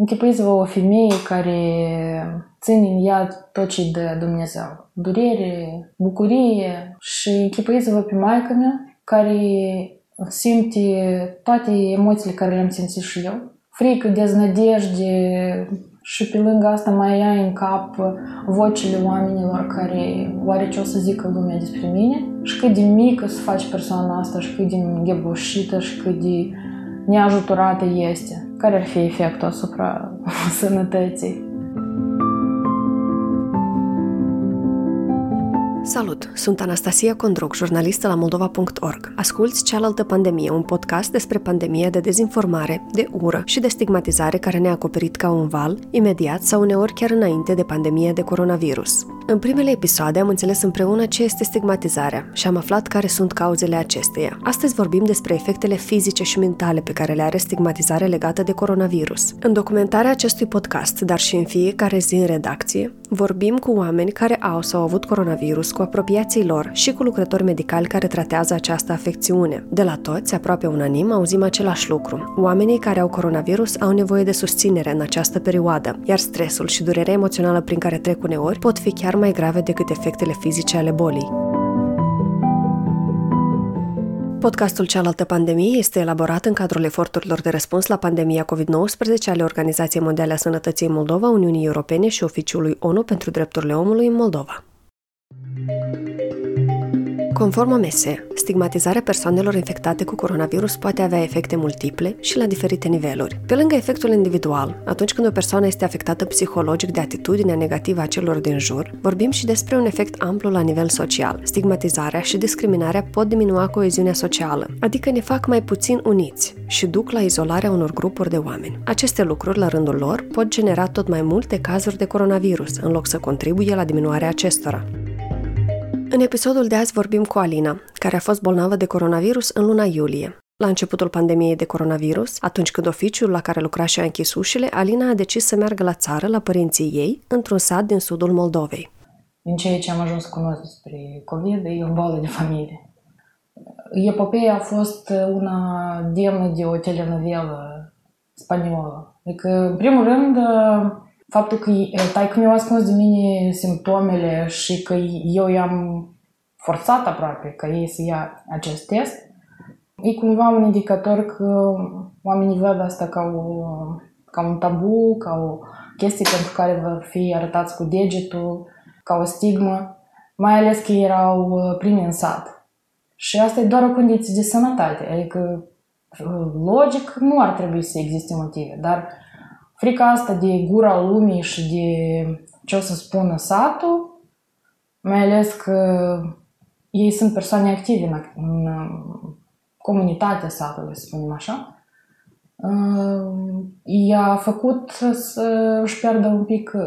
Închipuiți-vă o femeie care ține în ea tot ce de Dumnezeu. Durere, bucurie și închipuiți-vă pe maica mea care simte toate emoțiile care le-am simțit și eu. Frică, deznădejde și pe lângă asta mai ia în cap vocile oamenilor care oare ce o să zică lumea despre mine și cât de mică să faci persoana asta și cât de înghebușită și cât de neajutorată este. Care ar fi efectul asupra sănătății? Salut! Sunt Anastasia Condruc, jurnalistă la moldova.org. Asculți Cealaltă Pandemie, un podcast despre pandemia de dezinformare, de ură și de stigmatizare care ne-a acoperit ca un val, imediat sau uneori chiar înainte de pandemia de coronavirus. În primele episoade am înțeles împreună ce este stigmatizarea și am aflat care sunt cauzele acesteia. Astăzi vorbim despre efectele fizice și mentale pe care le are stigmatizarea legată de coronavirus. În documentarea acestui podcast, dar și în fiecare zi în redacție, vorbim cu oameni care au sau au avut coronavirus, cu apropiații lor și cu lucrători medicali care tratează această afecțiune. De la toți, aproape unanim, auzim același lucru. Oamenii care au coronavirus au nevoie de susținere în această perioadă, iar stresul și durerea emoțională prin care trec uneori pot fi chiar mai grave decât efectele fizice ale bolii. Podcastul Cealaltă Pandemie este elaborat în cadrul eforturilor de răspuns la pandemia COVID-19 ale Organizației Mondiale a Sănătății Moldova, Uniunii Europene și Oficiului ONU pentru Drepturile Omului în Moldova. Conform OMS, stigmatizarea persoanelor infectate cu coronavirus poate avea efecte multiple și la diferite niveluri. Pe lângă efectul individual, atunci când o persoană este afectată psihologic de atitudinea negativă a celor din jur, vorbim și despre un efect amplu la nivel social. Stigmatizarea și discriminarea pot diminua coeziunea socială, adică ne fac mai puțin uniți și duc la izolarea unor grupuri de oameni. Aceste lucruri, la rândul lor, pot genera tot mai multe cazuri de coronavirus, în loc să contribuie la diminuarea acestora. În episodul de azi vorbim cu Alina, care a fost bolnavă de coronavirus în luna iulie. La începutul pandemiei de coronavirus, atunci când oficiul la care lucra și-a închis ușile, Alina a decis să meargă la țară, la părinții ei, într-un sat din sudul Moldovei. Din ceea ce am ajuns să cunosc despre COVID, e o boală de familie. Epopeea a fost una demnă de o telenovelă spaniolă. Adică, în primul rând, faptul că taică mi-a ascuns de mine simptomele și că eu i-am forțat aproape ca ei să ia acest test, e cumva un indicator că oamenii văd asta ca, o, ca un tabu, ca o chestie pentru care vor fi arătați cu degetul, ca o stigmă, mai ales că erau primi în sat. Și asta e doar o condiție de sănătate, adică logic nu ar trebui să existe motive, dar frica asta de gura lumii și de ce o să spună satul, mai ales că ei sunt persoane active în, în comunitatea satului, să spunem așa, i-a făcut să își pierdă un pic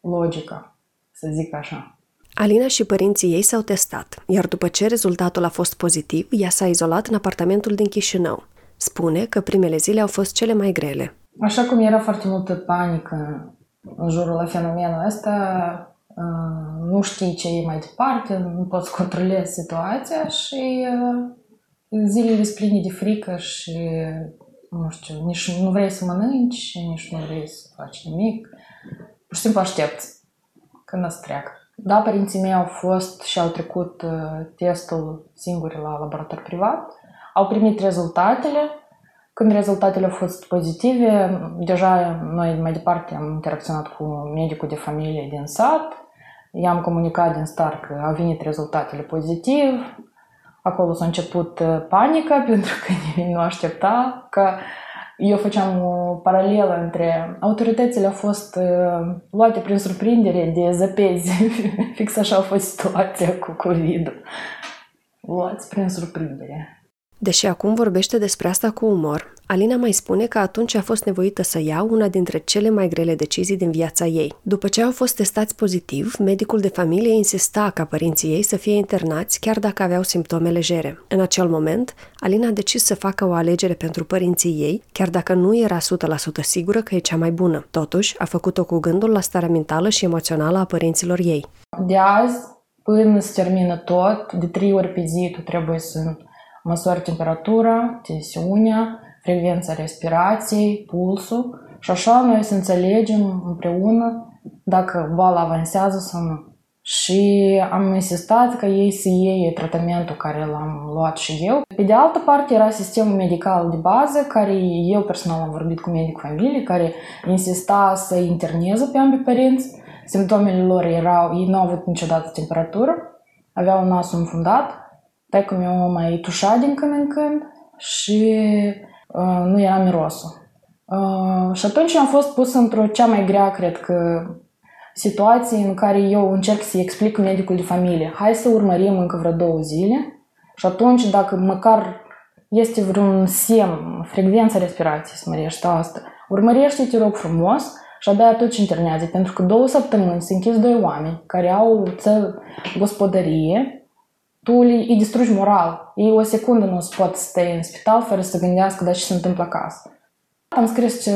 logica, să zic așa. Alina și părinții ei s-au testat, iar după ce rezultatul a fost pozitiv, ea s-a izolat în apartamentul din Chișinău. Spune că primele zile au fost cele mai grele. Așa cum era foarte multă panică în jurul la fenomenul ăsta, uh, nu știi ce e mai departe, nu poți controlezi situația și uh, zilele sunt pline de frică și nu știu, nici nu vrei să mănânci, nici nu vrei să faci nimic. Pur și simplu aștepți când o să treacă. Da, părinții mei au fost și au trecut uh, testul singuri la laborator privat, au primit rezultatele. Când rezultatele au fost pozitive, deja noi mai departe am interacționat cu medicul de familie din sat, i-am comunicat din start că au venit rezultatele pozitiv, acolo s-a început panica pentru că nimeni nu aștepta, că eu făceam o paralelă între autoritățile au fost luate prin surprindere de zăpezi. Fix așa a fost situația cu COVID-ul. Luați prin surprindere. Deși acum vorbește despre asta cu umor, Alina mai spune că atunci a fost nevoită să ia una dintre cele mai grele decizii din viața ei. După ce au fost testați pozitiv, medicul de familie insista ca părinții ei să fie internați chiar dacă aveau simptome legere. În acel moment, Alina a decis să facă o alegere pentru părinții ei, chiar dacă nu era 100% sigură că e cea mai bună. Totuși, a făcut-o cu gândul la starea mentală și emoțională a părinților ei. De azi, până se termină tot, de trei ori pe zi tu trebuie să măsoari temperatura, tensiunea, frecvența respirației, pulsul și așa noi să înțelegem împreună dacă boala avansează sau nu. Și am insistat ca ei să iei tratamentul care l-am luat și eu. Pe de altă parte era sistemul medical de bază, care eu personal am vorbit cu medic familie, care insista să interneze pe ambii părinți. Simptomele lor erau, ei nu au avut niciodată temperatură, aveau nasul înfundat, că mi-o mai tușa din când în când și uh, nu era mirosul. Uh, și atunci am fost pus într-o cea mai grea, cred că, situații în care eu încerc să-i explic medicul de familie. Hai să urmărim încă vreo două zile și atunci dacă măcar este vreun semn, frecvența respirației să mărește asta, urmărește, te rog frumos, și abia atunci internează, pentru că două săptămâni se închis doi oameni care au ță gospodărie, tu îi distrugi moral. Ei o secundă nu se pot sta în spital fără să gândească dar ce se întâmplă acasă. Am scris ce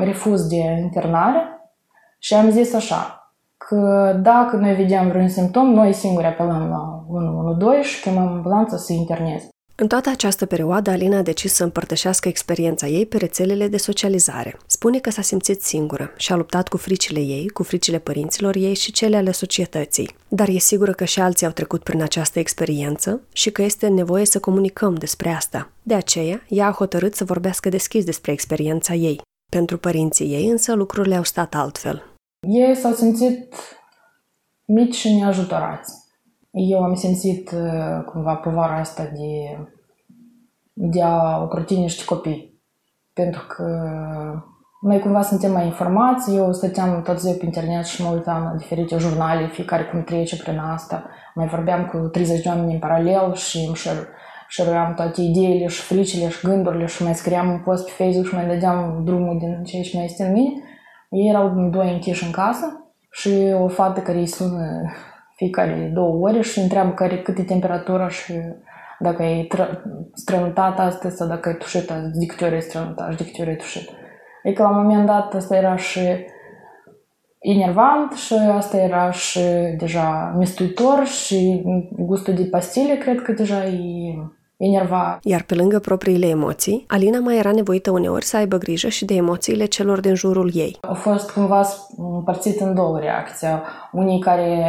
refuz de internare și am zis așa, că dacă noi vedem vreun simptom, noi singuri apelăm la 112 și chemăm ambulanța să interneze. În toată această perioadă, Alina a decis să împărtășească experiența ei pe rețelele de socializare. Spune că s-a simțit singură și a luptat cu fricile ei, cu fricile părinților ei și cele ale societății. Dar e sigură că și alții au trecut prin această experiență și că este nevoie să comunicăm despre asta. De aceea, ea a hotărât să vorbească deschis despre experiența ei. Pentru părinții ei însă lucrurile au stat altfel. Ei s-au simțit mici și neajutorați. Eu am simțit uh, cumva povara asta de, de a ocroti niște copii. Pentru că noi cumva suntem mai informați. Eu stăteam tot ziua pe internet și mă uitam la diferite jurnale, fiecare cum trece prin asta. Mai vorbeam cu 30 de oameni în paralel și îmi șeruiam toate ideile și fricile și gândurile și mai scriam un post pe Facebook și mai dădeam drumul din ce mai este în mine. Ei erau doi închiși în casă și o fată care îi sună fiecare două ore și întreabă care, cât e temperatura și dacă e strănutat astăzi sau dacă e tușit azi, de câte ori e strănutat și de câte ori e tușit. Adică la un moment dat asta era și enervant și asta era și deja mistuitor și gustul de pastile cred că deja e enerva. Iar pe lângă propriile emoții, Alina mai era nevoită uneori să aibă grijă și de emoțiile celor din jurul ei. A fost cumva împărțit în două reacții. Unii care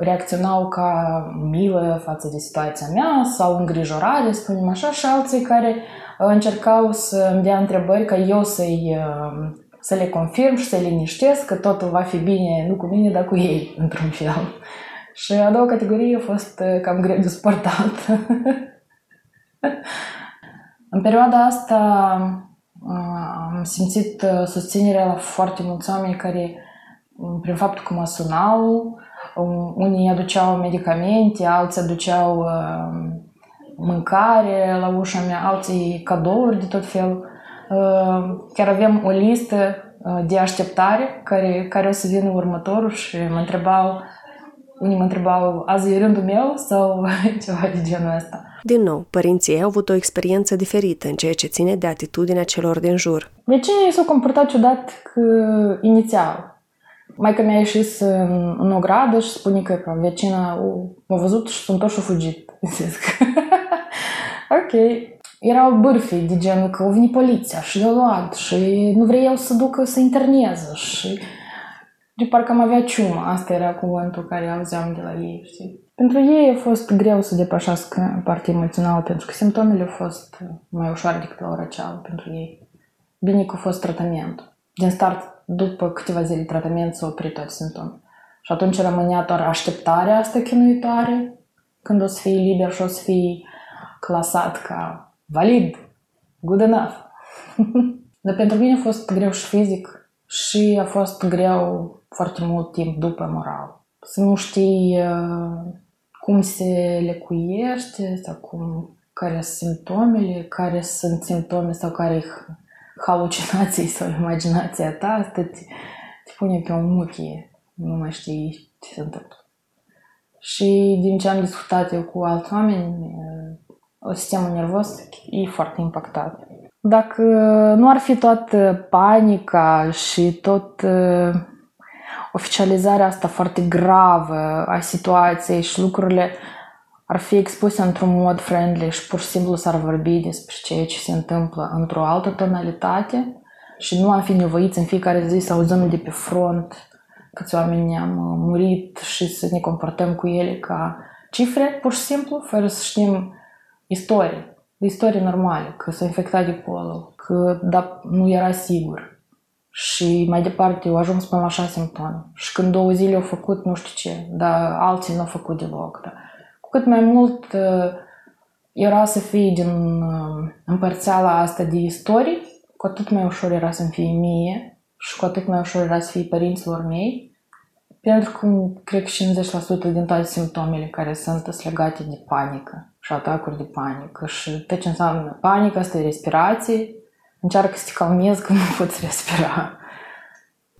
reacționau ca milă față de situația mea sau îngrijorare, spunem așa, și alții care încercau să îmi dea întrebări ca eu să-i să le confirm și să le liniștesc că totul va fi bine, nu cu mine, dar cu ei, într-un fel. Și a doua categorie a fost cam greu de suportat. În perioada asta am simțit susținerea la foarte mulți oameni care, prin faptul că mă sunau, unii aduceau medicamente, alții aduceau mâncare la ușa mea, alții cadouri de tot felul. Chiar avem o listă de așteptare care, care o să vină următorul și mă întrebau, unii mă întrebau, azi e rândul meu sau ceva de genul ăsta. Din nou, părinții ei au avut o experiență diferită în ceea ce ține de atitudinea celor din jur. Vecinii s-au comportat ciudat că, inițial. Maica mi-a ieșit în, în o gradă și spune că, că vecina m-a văzut și sunt și fugit. ok. Erau bârfi de genul că o venit poliția și le-a luat și nu vreau să ducă să interneze și de parcă am avea ciumă. Asta era cuvântul care auzeam de la ei, știi? Pentru ei a fost greu să depășească partea emoțională, pentru că simptomele au fost mai ușoare decât la ora cealaltă pentru ei. Bine că a fost tratament. Din start, după câteva zile tratament, s-au oprit toate simptomele. Și atunci rămânea doar așteptarea asta chinuitoare, când o să fie liber și o să fie clasat ca valid, good enough. Dar pentru mine a fost greu și fizic și a fost greu foarte mult timp după moral. Să nu știi cum se lecuiește sau cum, care sunt simptomele, care sunt simptome sau care halucinații sau imaginația ta, asta te, te pune pe o muchie, nu mai știi ce se întâmplă. Și din ce am discutat eu cu alți oameni, sistemul nervos e foarte impactat. Dacă nu ar fi toată panica și tot oficializarea asta foarte gravă a situației și lucrurile ar fi expuse într-un mod friendly și pur și simplu s-ar vorbi despre ceea ce se întâmplă într-o altă tonalitate și nu am fi nevoiți în fiecare zi să auzim de pe front câți oameni am murit și să ne comportăm cu ele ca cifre, pur și simplu, fără să știm istorie, istorie normală, că s-a infectat de acolo, că da, nu era sigur, și mai departe au ajuns până la 6 simptome. Și când două zile au făcut nu știu ce, dar alții nu au făcut deloc. Da. Cu cât mai mult uh, era să fie din uh, împărțeala asta de istorie, cu atât mai ușor era să-mi fie mie și cu atât mai ușor era să fie părinților mei, pentru că cred că 50% din toate simptomele care sunt sunt legate de panică și atacuri de panică și tot ce înseamnă panică, asta e respirație, încearcă să te calmezi că nu poți respira.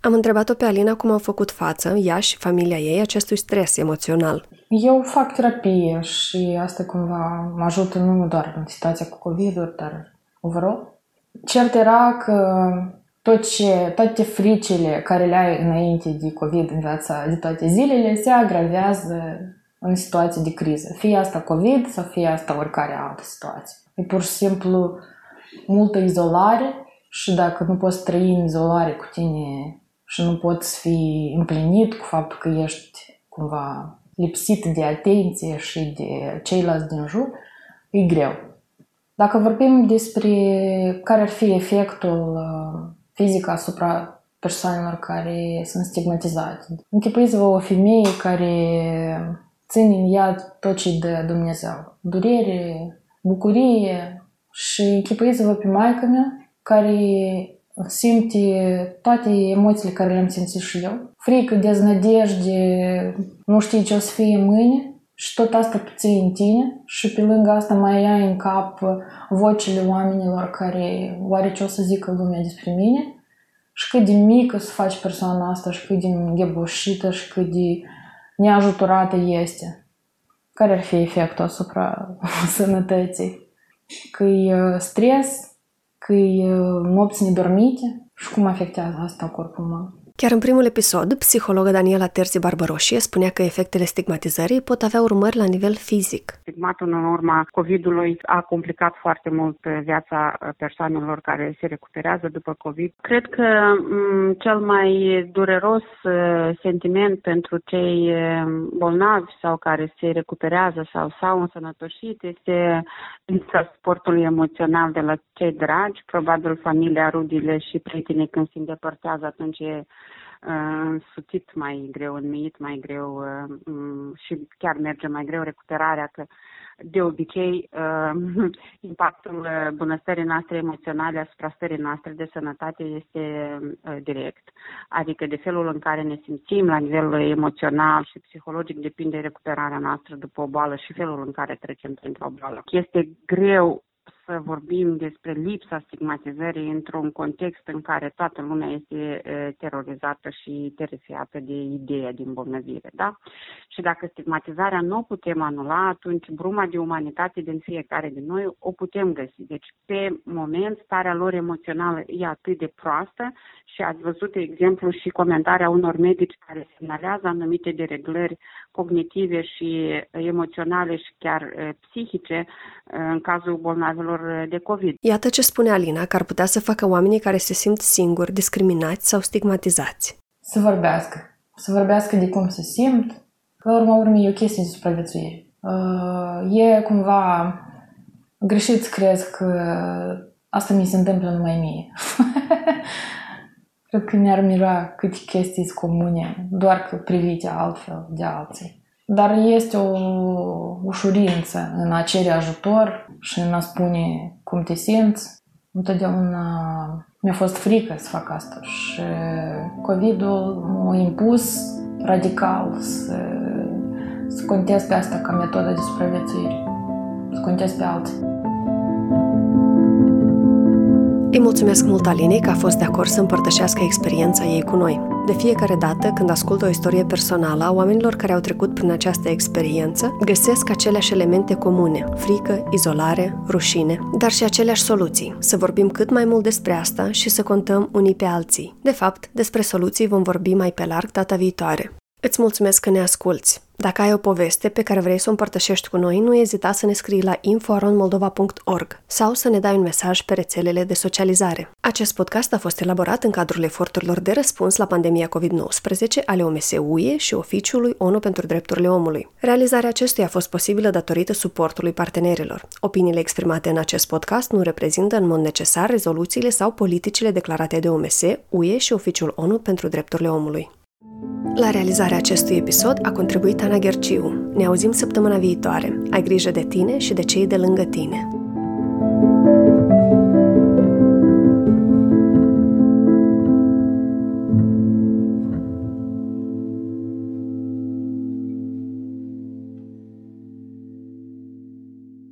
Am întrebat-o pe Alina cum au făcut față, ea și familia ei, acestui stres emoțional. Eu fac terapie și asta cumva mă ajută nu doar în situația cu covid dar overall. Cert era că tot ce, toate fricile care le ai înainte de COVID în viața de toate zilele se agravează în situații de criză. Fie asta COVID sau fie asta oricare altă situație. E pur și simplu multă izolare și dacă nu poți trăi în izolare cu tine și nu poți fi împlinit cu faptul că ești cumva lipsit de atenție și de ceilalți din jur, e greu. Dacă vorbim despre care ar fi efectul fizic asupra persoanelor care sunt stigmatizate. Închipuiți-vă o femeie care ține în ea tot ce de Dumnezeu. Durere, bucurie, și închipuiți-vă pe maica mea, care simte toate emoțiile care le-am simțit și eu. Frică, deznădejde, nu știi ce o să fie mâine și tot asta tu ții în tine și pe lângă asta mai ai în cap vocile oamenilor care oare ce o să zică lumea despre mine și cât de mică să faci persoana asta și cât de gheboșită și cât de neajutorată este. Care ar fi efectul asupra sănătății? că e stres, că e nopți nedormite și cum afectează asta corpul meu. Chiar în primul episod, psihologa Daniela Terzi Barbaroșie spunea că efectele stigmatizării pot avea urmări la nivel fizic. Stigmatul în urma COVID-ului a complicat foarte mult viața persoanelor care se recuperează după COVID. Cred că m- cel mai dureros uh, sentiment pentru cei uh, bolnavi sau care se recuperează sau s-au însănătoșit este lipsa sportului emoțional de la cei dragi, probabil familia, rudile și prietenii când se îndepărtează atunci e însuțit mai greu, înmiit mai greu uh, mm, și chiar merge mai greu recuperarea, că de obicei uh, impactul uh, bunăstării noastre emoționale asupra stării noastre de sănătate este direct. Adică de felul în care ne simțim la nivel emoțional și psihologic depinde recuperarea noastră după o boală și felul în care trecem printr-o boală. Este greu să vorbim despre lipsa stigmatizării într-un context în care toată lumea este terorizată și terifiată de ideea din îmbolnăvire. Da? Și dacă stigmatizarea nu o putem anula, atunci bruma de umanitate din fiecare din noi o putem găsi. Deci, pe moment, starea lor emoțională e atât de proastă și ați văzut, de exemplu, și comentarea unor medici care semnalează anumite dereglări cognitive și emoționale și chiar psihice în cazul bolnavilor de COVID. Iată ce spune Alina că ar putea să facă oamenii care se simt singuri, discriminați sau stigmatizați. Să vorbească. Să vorbească de cum se simt. La urma urmei e o chestie de supraviețuire. E cumva greșit să crezi că asta mi se întâmplă numai mie. Cred că ne-ar mira câte chestii comune, doar că privite altfel de alții. Dar este o ușurință în a cere ajutor și în a spune cum te simți. Întotdeauna mi-a fost frică să fac asta și COVID-ul m-a impus radical să, să contez pe asta ca metodă de supraviețuire, să contez pe alții. Îi mulțumesc mult Alinei că a fost de acord să împărtășească experiența ei cu noi. De fiecare dată când ascult o istorie personală a oamenilor care au trecut prin această experiență, găsesc aceleași elemente comune, frică, izolare, rușine, dar și aceleași soluții. Să vorbim cât mai mult despre asta și să contăm unii pe alții. De fapt, despre soluții vom vorbi mai pe larg data viitoare. Îți mulțumesc că ne asculți. Dacă ai o poveste pe care vrei să o împărtășești cu noi, nu ezita să ne scrii la info.moldova.org sau să ne dai un mesaj pe rețelele de socializare. Acest podcast a fost elaborat în cadrul eforturilor de răspuns la pandemia COVID-19 ale OMS-UE și Oficiului ONU pentru Drepturile Omului. Realizarea acestuia a fost posibilă datorită suportului partenerilor. Opiniile exprimate în acest podcast nu reprezintă în mod necesar rezoluțiile sau politicile declarate de OMS, UE și Oficiul ONU pentru Drepturile Omului. La realizarea acestui episod a contribuit Ana Gherciu. Ne auzim săptămâna viitoare. Ai grijă de tine și de cei de lângă tine.